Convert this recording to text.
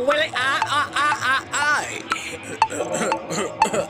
Well, I, I, I, I, I.